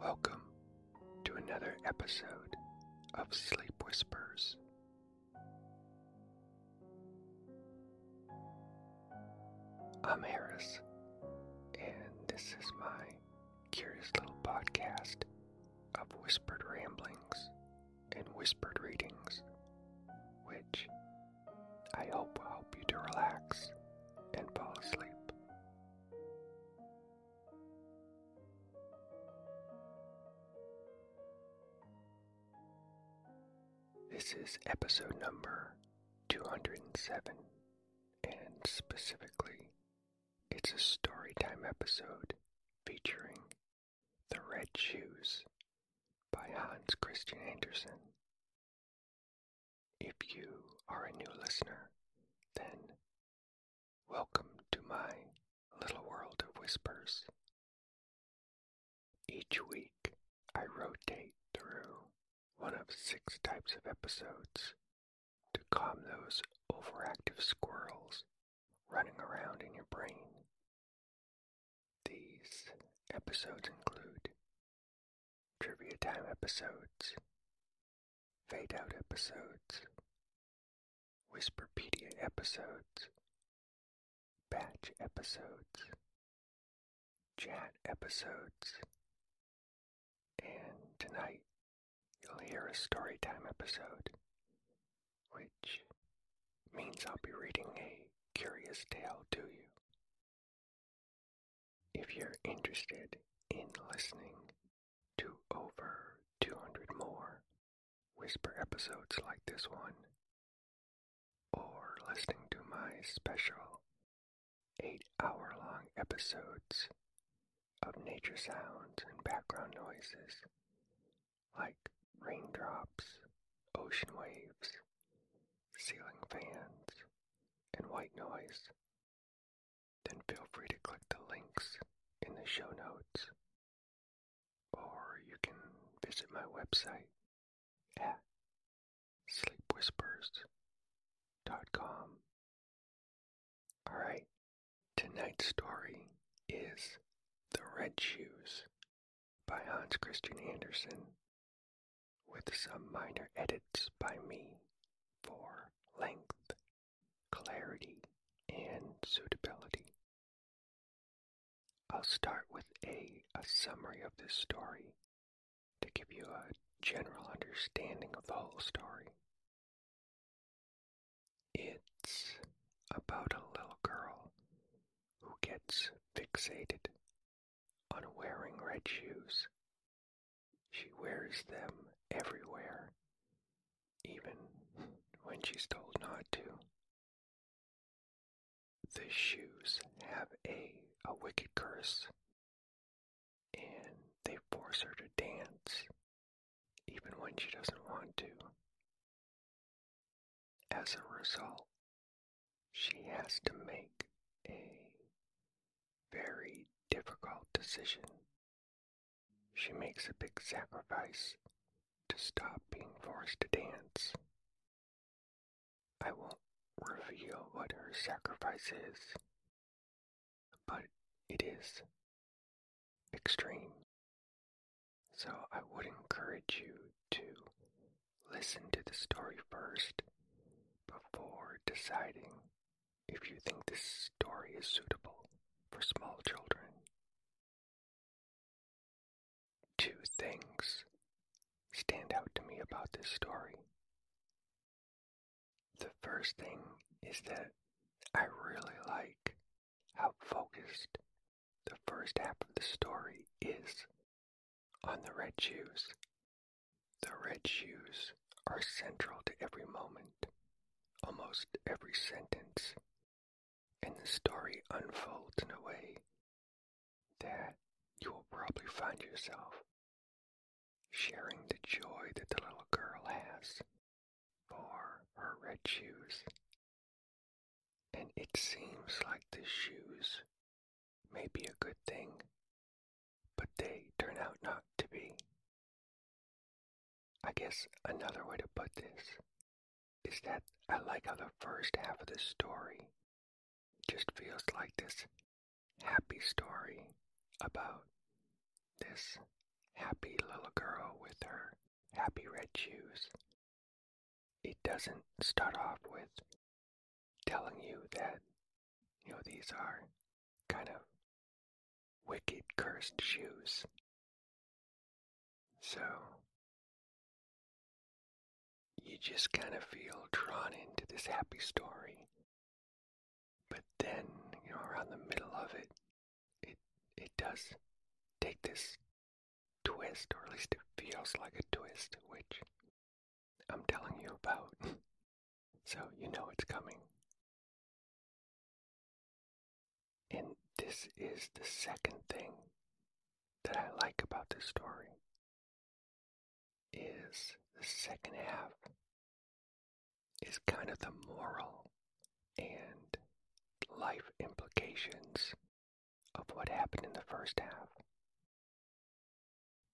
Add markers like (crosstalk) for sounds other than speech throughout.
Welcome to another episode of Sleep Whispers. I'm Harris, and this is my curious little podcast of whispered ramblings and whispered readings, which I hope This is episode number 207, and specifically, it's a story time episode featuring The Red Shoes by Hans Christian Andersen. If you are a new listener, then welcome to my little world of whispers. Each week, I rotate one of six types of episodes to calm those overactive squirrels running around in your brain. These episodes include trivia time episodes, fade out episodes, Whisperpedia episodes, batch episodes, chat episodes, and tonight you'll hear a story time episode, which means I'll be reading a curious tale to you. If you're interested in listening to over 200 more whisper episodes like this one, or listening to my special 8 hour long episodes of nature sounds and background noises like raindrops, ocean waves, ceiling fans, and white noise, then feel free to click the links in the show notes. Or you can visit my website at sleepwhispers.com. Alright, tonight's story is The Red Shoes by Hans Christian Andersen with some minor edits by me for length, clarity, and suitability. I'll start with a, a summary of this story to give you a general understanding of the whole story. It's about a little girl who gets fixated on wearing red shoes. She wears them everywhere, even when she's told not to. The shoes have a, a wicked curse, and they force her to dance, even when she doesn't want to. As a result, she has to make a very difficult decision. She makes a big sacrifice to stop being forced to dance. I won't reveal what her sacrifice is, but it is extreme. So I would encourage you to listen to the story first before deciding if you think this story is suitable for small children. Two things stand out to me about this story. The first thing is that I really like how focused the first half of the story is on the red shoes. The red shoes are central to every moment, almost every sentence, and the story unfolds in a way that you will probably find yourself sharing the joy that the little girl has for her red shoes. And it seems like the shoes may be a good thing, but they turn out not to be. I guess another way to put this is that I like how the first half of the story just feels like this happy story about this happy little girl with her happy red shoes. It doesn't start off with telling you that, you know, these are kind of wicked, cursed shoes. So, you just kind of feel drawn into this happy story. But then, you know, around the middle of it, it it does take this twist, or at least it feels like a twist, which I'm telling you about. (laughs) so you know it's coming. And this is the second thing that I like about this story is the second half is kind of the moral and life implications of what happened in the first half.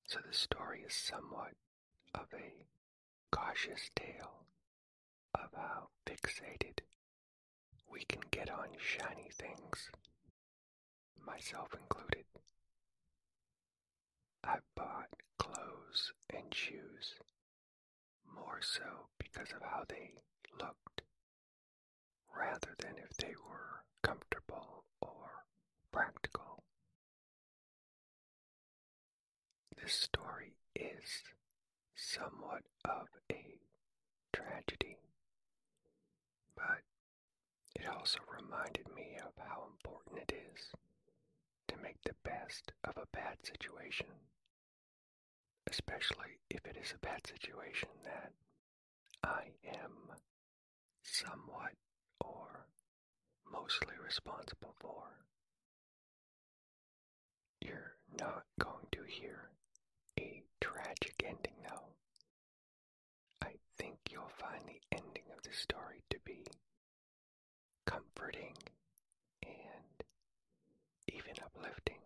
So the story is somewhat of a cautious tale of how fixated we can get on shiny things, myself included. I bought clothes and shoes more so because of how they looked rather than if they were comfortable or practical. This story is somewhat of a tragedy, but it also reminded me of how important it is to make the best of a bad situation, especially if it is a bad situation that I am somewhat or mostly responsible for. You're not going to hear tragic ending, though. I think you'll find the ending of the story to be comforting and even uplifting.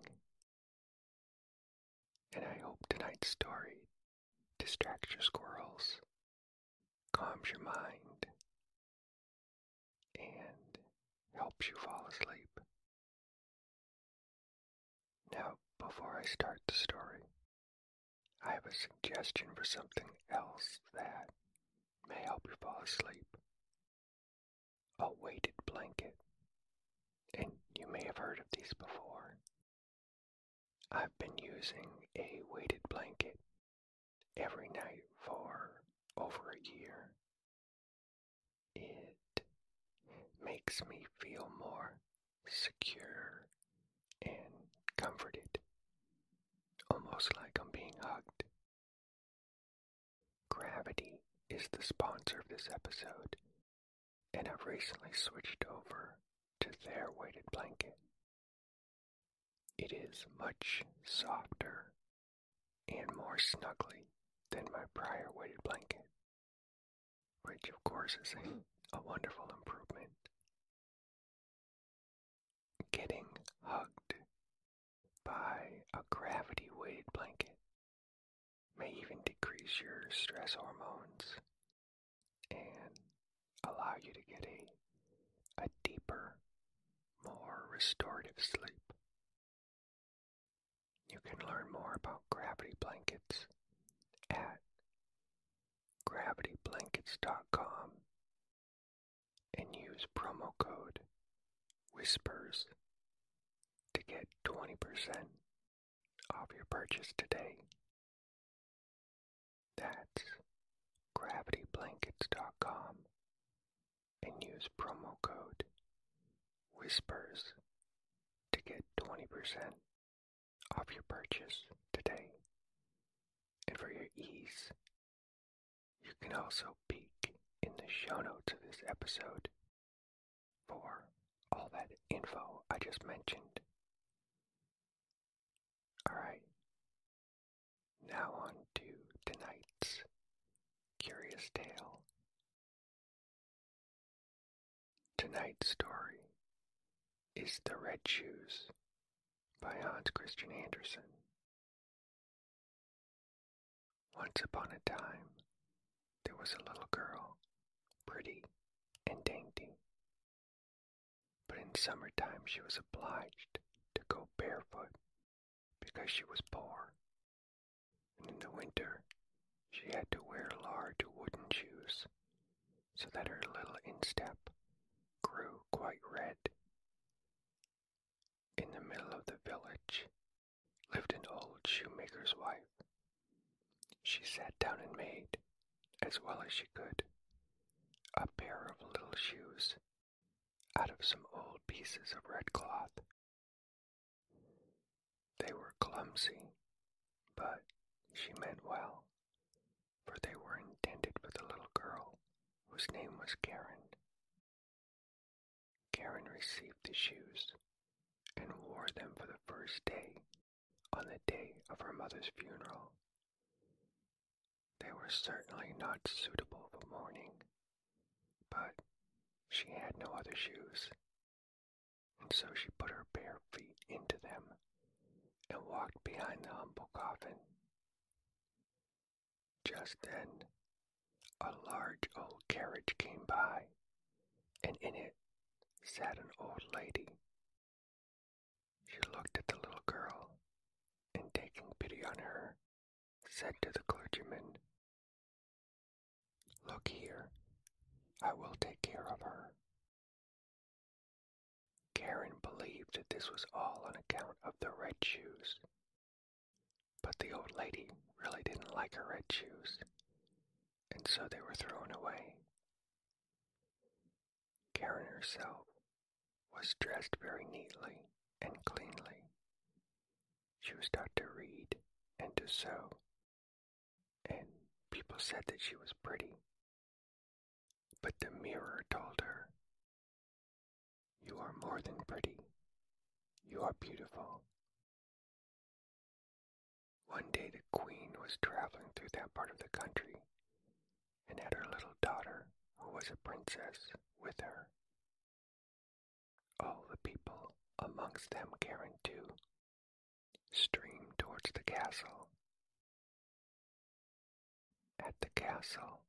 And I hope tonight's story distracts your squirrels, calms your mind, and helps you fall asleep. Now, before I start the story, I have a suggestion for something else that may help you fall asleep. A weighted blanket. And you may have heard of these before. I've been using a weighted blanket every night for over a year. It makes me feel more secure and comforted, almost like being hugged. Gravity is the sponsor of this episode, and I've recently switched over to their weighted blanket. It is much softer and more snuggly than my prior weighted blanket, which of course is a, a wonderful improvement. Getting hugged by a gravity may even decrease your stress hormones and allow you to get a, a deeper, more restorative sleep. You can learn more about gravity blankets at gravityblankets.com and use promo code WHISPERS to get 20% off your purchase today. That's gravityblankets.com and use promo code WHISPERS to get 20% off your purchase today. And for your ease, you can also peek in the show notes of this episode for all that info I just mentioned. Alright, now on to tonight's tale. Tonight's story is The Red Shoes by Hans Christian Andersen. Once upon a time, there was a little girl, pretty and dainty. But in summertime, she was obliged to go barefoot because she was poor. and in the winter she had to wear large wooden shoes so that her little instep grew quite red. In the middle of the village lived an old shoemaker's wife. She sat down and made, as well as she could, a pair of little shoes out of some old pieces of red cloth. They were clumsy, but she meant well, for they were intended for the little girl whose name was Karen. Karen received the shoes and wore them for the first day on the day of her mother's funeral. They were certainly not suitable for mourning, but she had no other shoes, and so she put her bare feet into them and walked behind the humble coffin. Just then, a large old carriage came by, and in it sat an old lady. She looked at the little girl, and taking pity on her, said to the clergyman, Look here, I will take care of her. Karen believed that this was all on account of the red shoes. But the old lady really didn't like her red shoes, and so they were thrown away. Karen herself was dressed very neatly and cleanly. She was taught to read and to sew, and people said that she was pretty. But the mirror told her, You are more than pretty, you are beautiful. One day the queen was traveling through that part of the country and had her little daughter, who was a princess, with her. All the people, amongst them Karen too, streamed towards the castle. At the castle,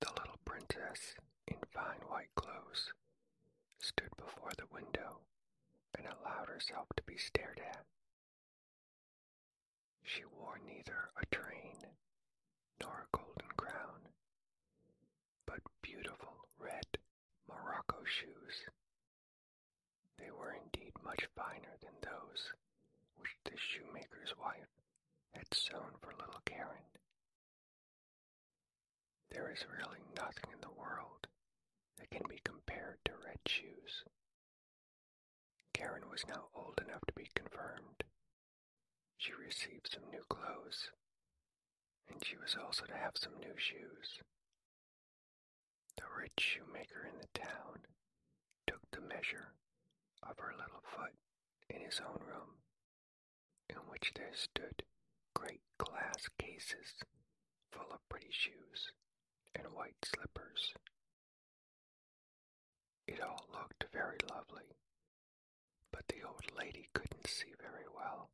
the little princess, in fine white clothes, stood before the window and allowed herself to be stared at. She wore neither a train nor a golden crown, but beautiful red Morocco shoes. They were indeed much finer than those which the shoemaker's wife had sewn for little Karen. There is really nothing in the world that can be compared to red shoes. Karen was now old enough to be confirmed. She received some new clothes, and she was also to have some new shoes. The rich shoemaker in the town took the measure of her little foot in his own room, in which there stood great glass cases full of pretty shoes and white slippers. It all looked very lovely, but the old lady couldn't see very well,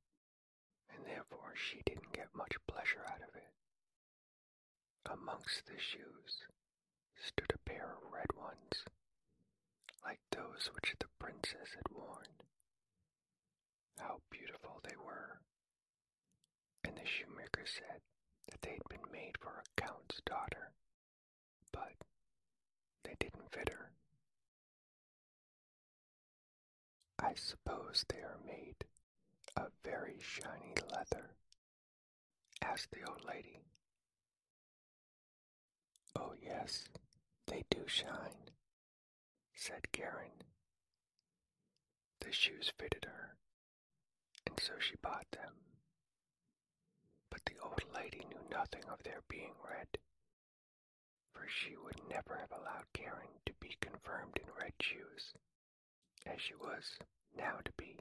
and therefore she didn't get much pleasure out of it. Amongst the shoes stood a pair of red ones, like those which the princess had worn. How beautiful they were! And the shoemaker said that they had been made for a count's daughter but they didn't fit her. I suppose they are made of very shiny leather? asked the old lady. Oh, yes, they do shine, said Karen. The shoes fitted her, and so she bought them. But the old lady knew nothing of their being red for she would never have allowed Karen to be confirmed in red shoes, as she was now to be.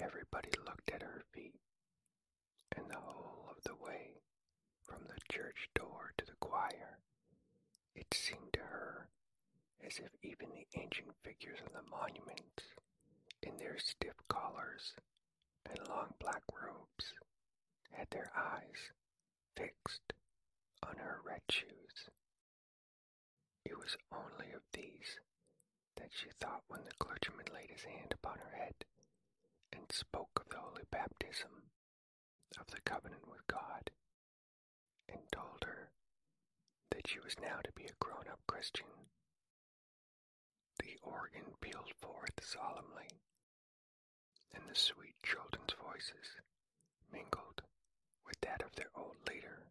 Everybody looked at her feet, and the whole of the way from the church door to the choir, it seemed to her as if even the ancient figures on the monuments, in their stiff collars and long black robes, had their eyes fixed on her red shoes. It was only of these that she thought when the clergyman laid his hand upon her head and spoke of the holy baptism of the covenant with God and told her that she was now to be a grown up Christian. The organ pealed forth solemnly, and the sweet children's voices mingled with that of their old leader.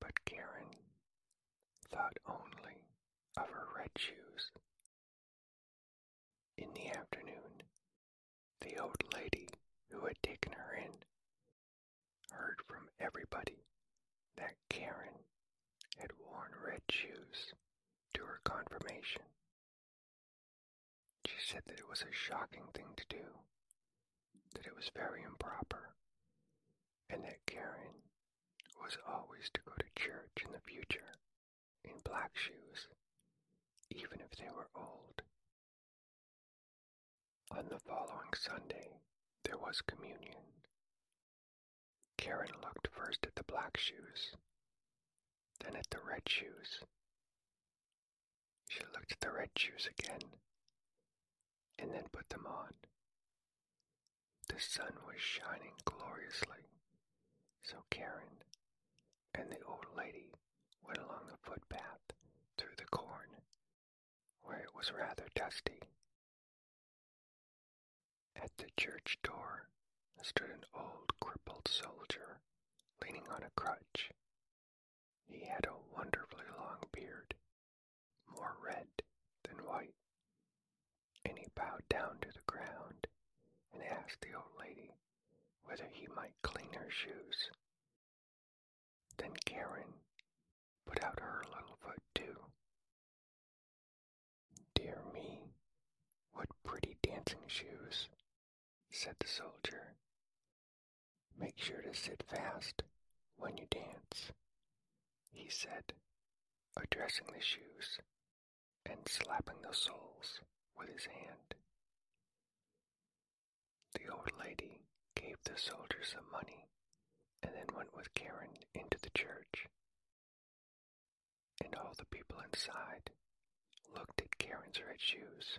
But Karen thought only of her red shoes. In the afternoon, the old lady who had taken her in heard from everybody that Karen had worn red shoes to her confirmation. She said that it was a shocking thing to do, that it was very improper, and that Karen was always to go to church in the future in black shoes, even if they were old. On the following Sunday, there was communion. Karen looked first at the black shoes, then at the red shoes. She looked at the red shoes again, and then put them on. The sun was shining gloriously, so Karen and the old lady went along the footpath through the corn, where it was rather dusty. At the church door stood an old crippled soldier leaning on a crutch. He had a wonderfully long beard, more red than white, and he bowed down to the ground and asked the old lady whether he might clean her shoes. Then Karen put out her little foot too. Dear me, what pretty dancing shoes, said the soldier. Make sure to sit fast when you dance, he said, addressing the shoes and slapping the soles with his hand. The old lady gave the soldier some money and then went with Karen into the church. And all the people inside looked at Karen's red shoes,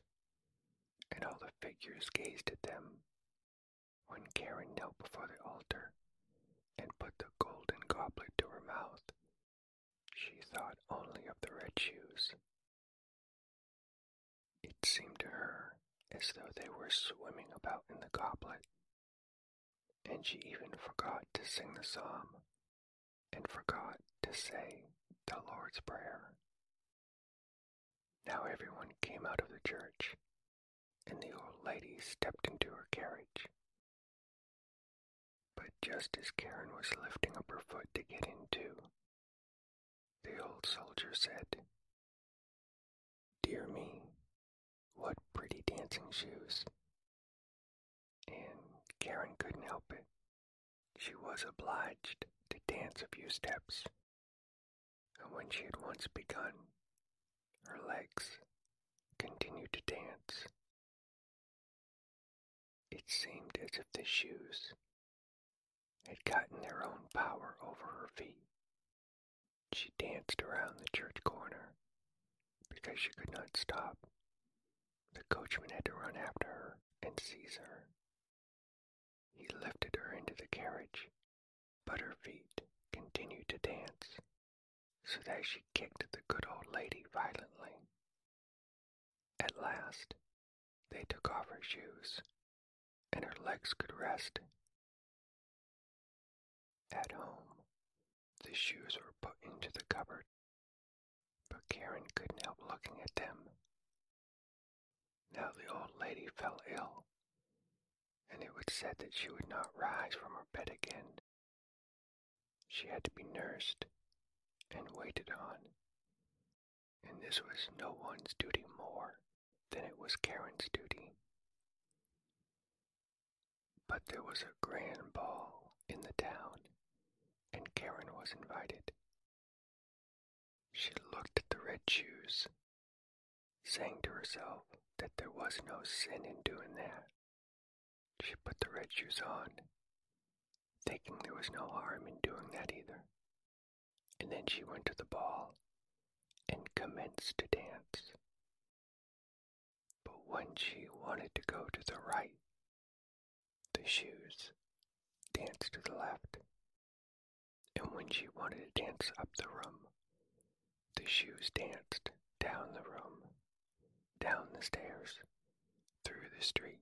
and all the figures gazed at them. When Karen knelt before the altar and put the golden goblet to her mouth, she thought only of the red shoes. It seemed to her as though they were swimming about in the goblet, and she even forgot to sing the psalm and forgot to say the Lord's Prayer. Now everyone came out of the church, and the old lady stepped into her carriage. Just as Karen was lifting up her foot to get in too, the old soldier said, Dear me, what pretty dancing shoes. And Karen couldn't help it. She was obliged to dance a few steps. And when she had once begun, her legs continued to dance. It seemed as if the shoes had gotten their own power over her feet. She danced around the church corner because she could not stop. The coachman had to run after her and seize her. He lifted her into the carriage, but her feet continued to dance, so that she kicked the good old lady violently. At last, they took off her shoes, and her legs could rest. At home, the shoes were put into the cupboard, but Karen couldn't help looking at them. Now the old lady fell ill, and it was said that she would not rise from her bed again. She had to be nursed and waited on, and this was no one's duty more than it was Karen's duty. But there was a grand ball in the town, and Karen was invited. She looked at the red shoes, saying to herself that there was no sin in doing that. She put the red shoes on, thinking there was no harm in doing that either. And then she went to the ball and commenced to dance. But when she wanted to go to the right, the shoes danced to the left. And when she wanted to dance up the room, the shoes danced down the room, down the stairs, through the street,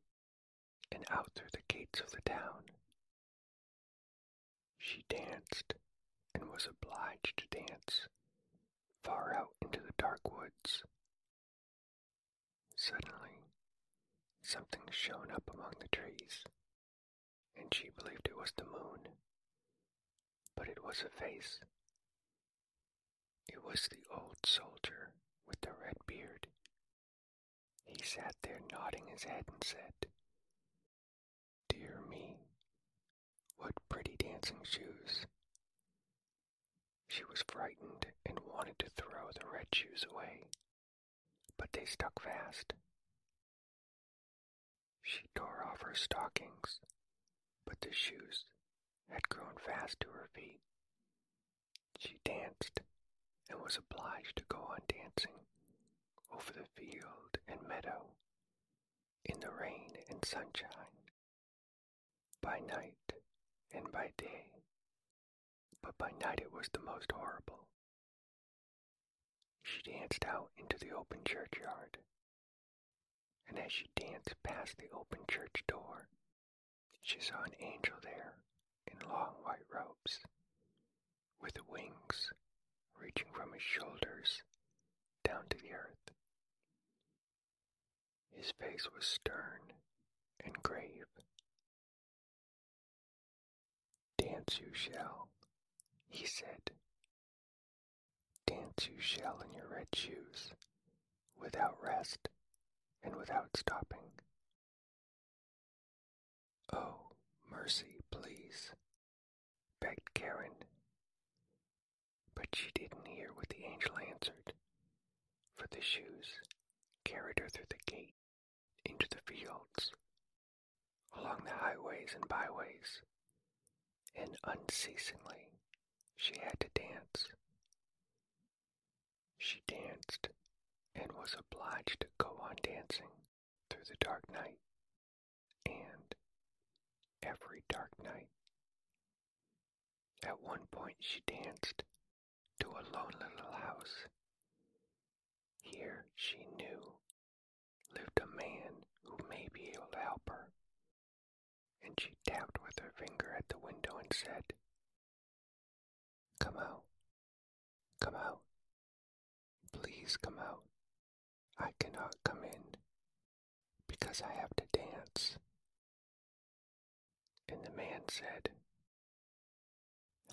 and out through the gates of the town. She danced and was obliged to dance far out into the dark woods. Suddenly, something shone up among the trees, and she believed it was the moon. But it was a face. It was the old soldier with the red beard. He sat there nodding his head and said, Dear me, what pretty dancing shoes. She was frightened and wanted to throw the red shoes away, but they stuck fast. She tore off her stockings, but the shoes had grown fast to her feet. She danced and was obliged to go on dancing over the field and meadow, in the rain and sunshine, by night and by day. But by night it was the most horrible. She danced out into the open churchyard, and as she danced past the open church door, she saw an angel there in long white robes, with wings reaching from his shoulders down to the earth. His face was stern and grave. Dance you shall, he said. Dance you shall in your red shoes, without rest and without stopping. Oh, mercy, please, begged Karen. But she didn't hear what the angel answered, for the shoes carried her through the gate into the fields, along the highways and byways, and unceasingly she had to dance. She danced and was obliged to go on dancing through the dark night and every dark night. At one point she danced to a lone little house. Here she knew lived a man who may be able to help her, and she tapped with her finger at the window and said, Come out, come out, please come out. I cannot come in because I have to dance. And the man said,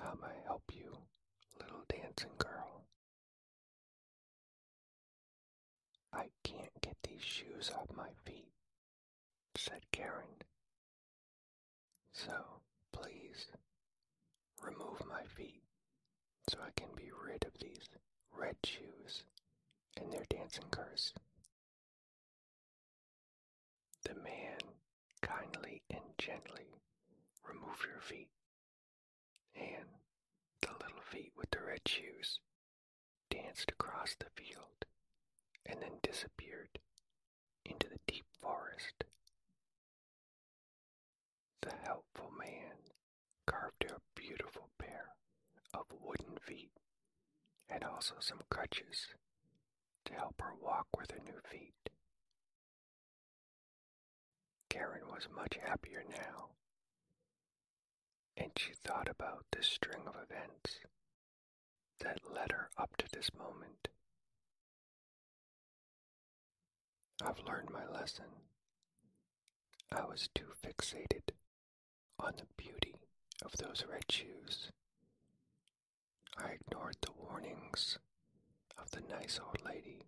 How may I help you, little dancing girl? I can't get these shoes off my feet, said Karen. So, please, remove my feet so I can be rid of these red shoes and their dancing curse. The man kindly and gently removed her feet, and the little feet with the red shoes danced across the field and then disappeared into the deep forest. The helpful man carved her a beautiful pair of wooden feet and also some crutches to help her walk with her new feet. Karen was much happier now, and she thought about the string of events that led her up to this moment. I've learned my lesson. I was too fixated on the beauty of those red shoes. I ignored the warnings of the nice old lady,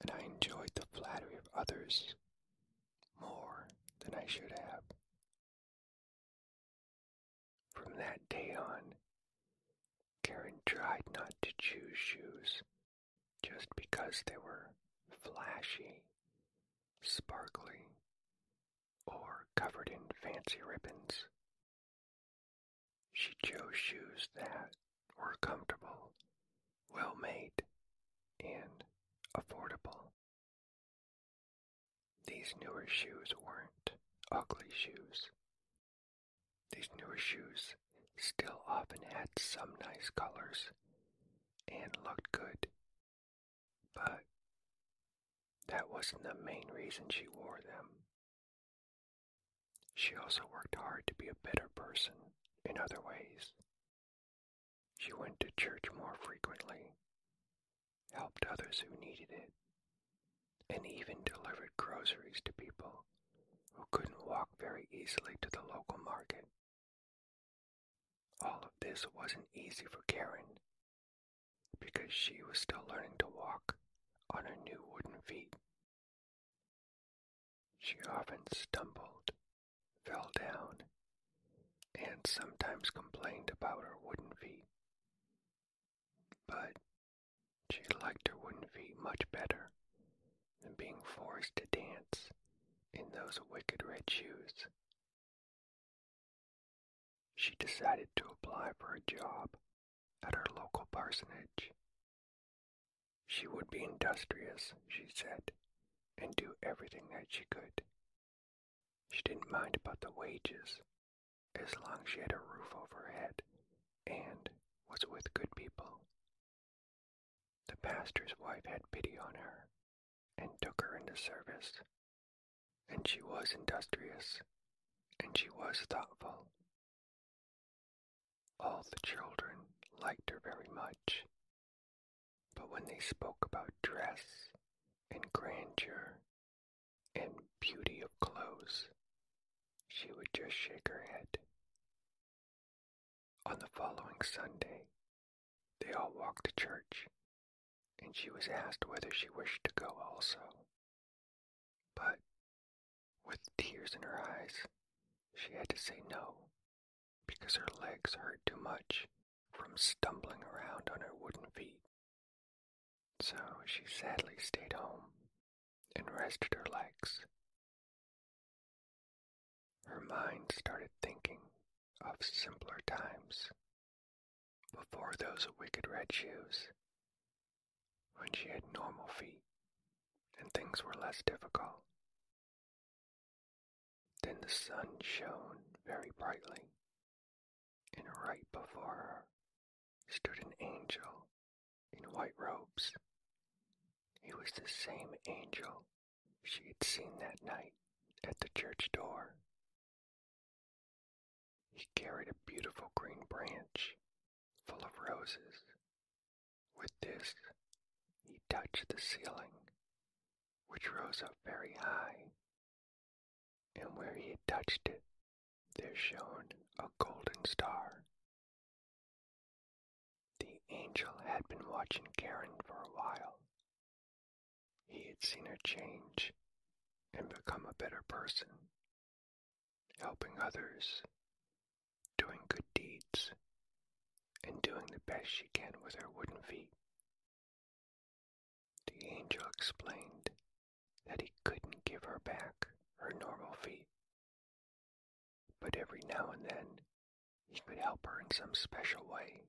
and I enjoyed the flattery of others more than I should have. From that day on, Karen tried not to choose shoes just because they were flashy, sparkly, or covered in fancy ribbons. She chose shoes that were comfortable, well made, and affordable. These newer shoes weren't ugly shoes. These newer shoes still often had some nice colors and looked good, but that wasn't the main reason she wore them. She also worked hard to be a better person in other ways. She went to church more frequently, helped others who needed it, and even delivered groceries to people who couldn't walk very easily to the local market. All of this wasn't easy for Karen because she was still learning to walk on her new wooden feet. She often stumbled, fell down, and sometimes complained about her wooden feet. But she liked her wooden feet much better than being forced to dance in those wicked red shoes. She decided to apply for a job at her local parsonage. She would be industrious, she said, and do everything that she could. She didn't mind about the wages, as long as she had a roof over her head and was with good people. The pastor's wife had pity on her and took her into service, and she was industrious, and she was thoughtful. All the children liked her very much, but when they spoke about dress and grandeur and beauty of clothes, she would just shake her head. On the following Sunday, they all walked to church, and she was asked whether she wished to go also. But, with tears in her eyes, she had to say no, because her legs hurt too much from stumbling around on her wooden feet. So she sadly stayed home and rested her legs. Her mind started thinking of simpler times before those wicked red shoes, when she had normal feet and things were less difficult. Then the sun shone very brightly, and right before her stood an angel in white robes. He was the same angel she had seen that night at the church door. He carried a beautiful green branch full of roses. With this, he touched the ceiling, which rose up very high, and where he had touched it, there shone a golden star. The angel had been watching Karen for a while. He had seen her change and become a better person, helping others, doing good deeds, and doing the best she can with her wooden feet. The angel explained that he couldn't give her back her normal feet, but every now and then he could help her in some special way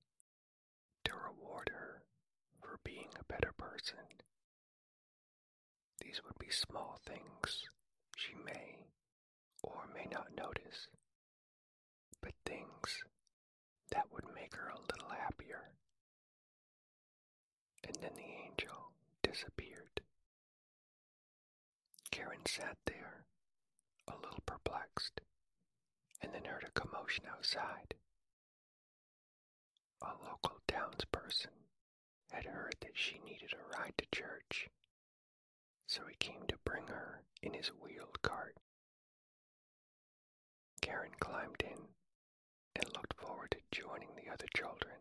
to reward her for being a better person. These would be small things she may or may not notice, but things that would make her a little happier. And then the angel disappeared. Karen sat there, a little perplexed, and then heard a commotion outside. A local townsperson had heard that she needed a ride to church so he came to bring her in his wheeled cart. Karen climbed in and looked forward to joining the other children.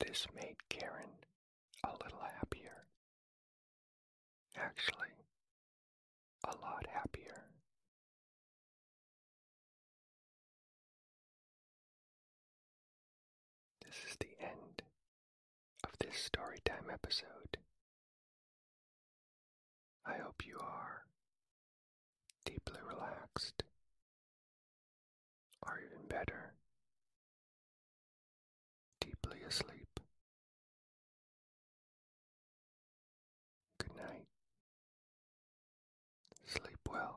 This made Karen a little happier. Actually, a lot happier. Storytime episode. I hope you are deeply relaxed, or even better, deeply asleep. Good night. Sleep well.